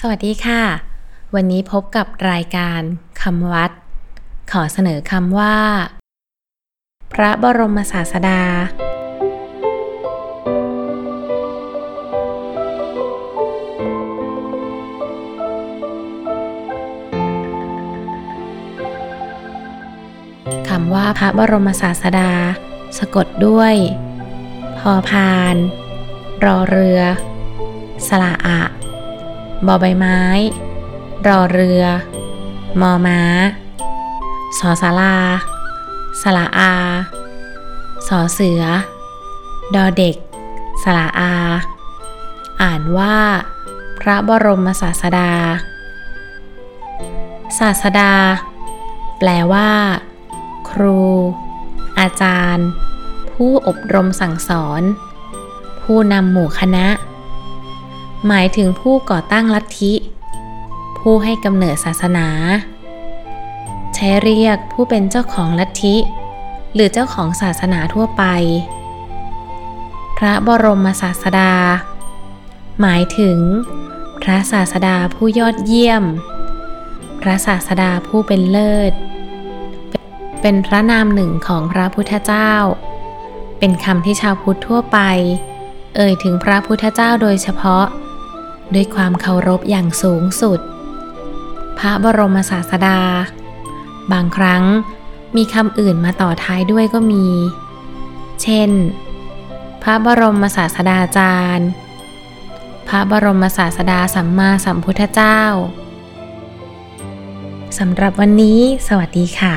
สวัสดีค่ะ วันนี้พบกับรายการคำวัด ขอเสนอคำว่า พระบรมศาสดา คำว่าพระบรมศาสดา สะกดด้วย พอพาน รอเรือ สละอะ บอใบไม้ รอเรือ มอม้า สอสาราสละอา สอเสือ ดอเด็ก สละอา อ่านว่า พระบรมศาสดา ศาสดา แปลว่า ครู อาจารย์ ผู้อบรมสั่งสอน ผู้นำหมู่คณะ หมายถึงผู้ก่อตั้งลัทธิ ผู้ให้กำเนิดศาสนา ใช้เรียกผู้เป็นเจ้าของลัทธิ หรือเจ้าของศาสนาทั่วไป พระบรมศาสดา หมายถึง พระศาสดาผู้ยอดเยี่ยม พระศาสดาผู้เป็นเลิศ เป็นพระนามหนึ่งของพระพุทธเจ้า เป็นคำที่ชาวพุทธทั่วไปเอ่ยถึงพระพุทธเจ้าโดยเฉพาะ ด้วยความเคารพอย่างสูงสุด พระบรมศาสดา บางครั้งมีคำอื่นมาต่อท้ายด้วยก็มี เช่น พระบรมศาสดาจารย์ พระบรมศาสดาสัมมาสัมพุทธเจ้าสำหรับวันนี้ สวัสดีค่ะ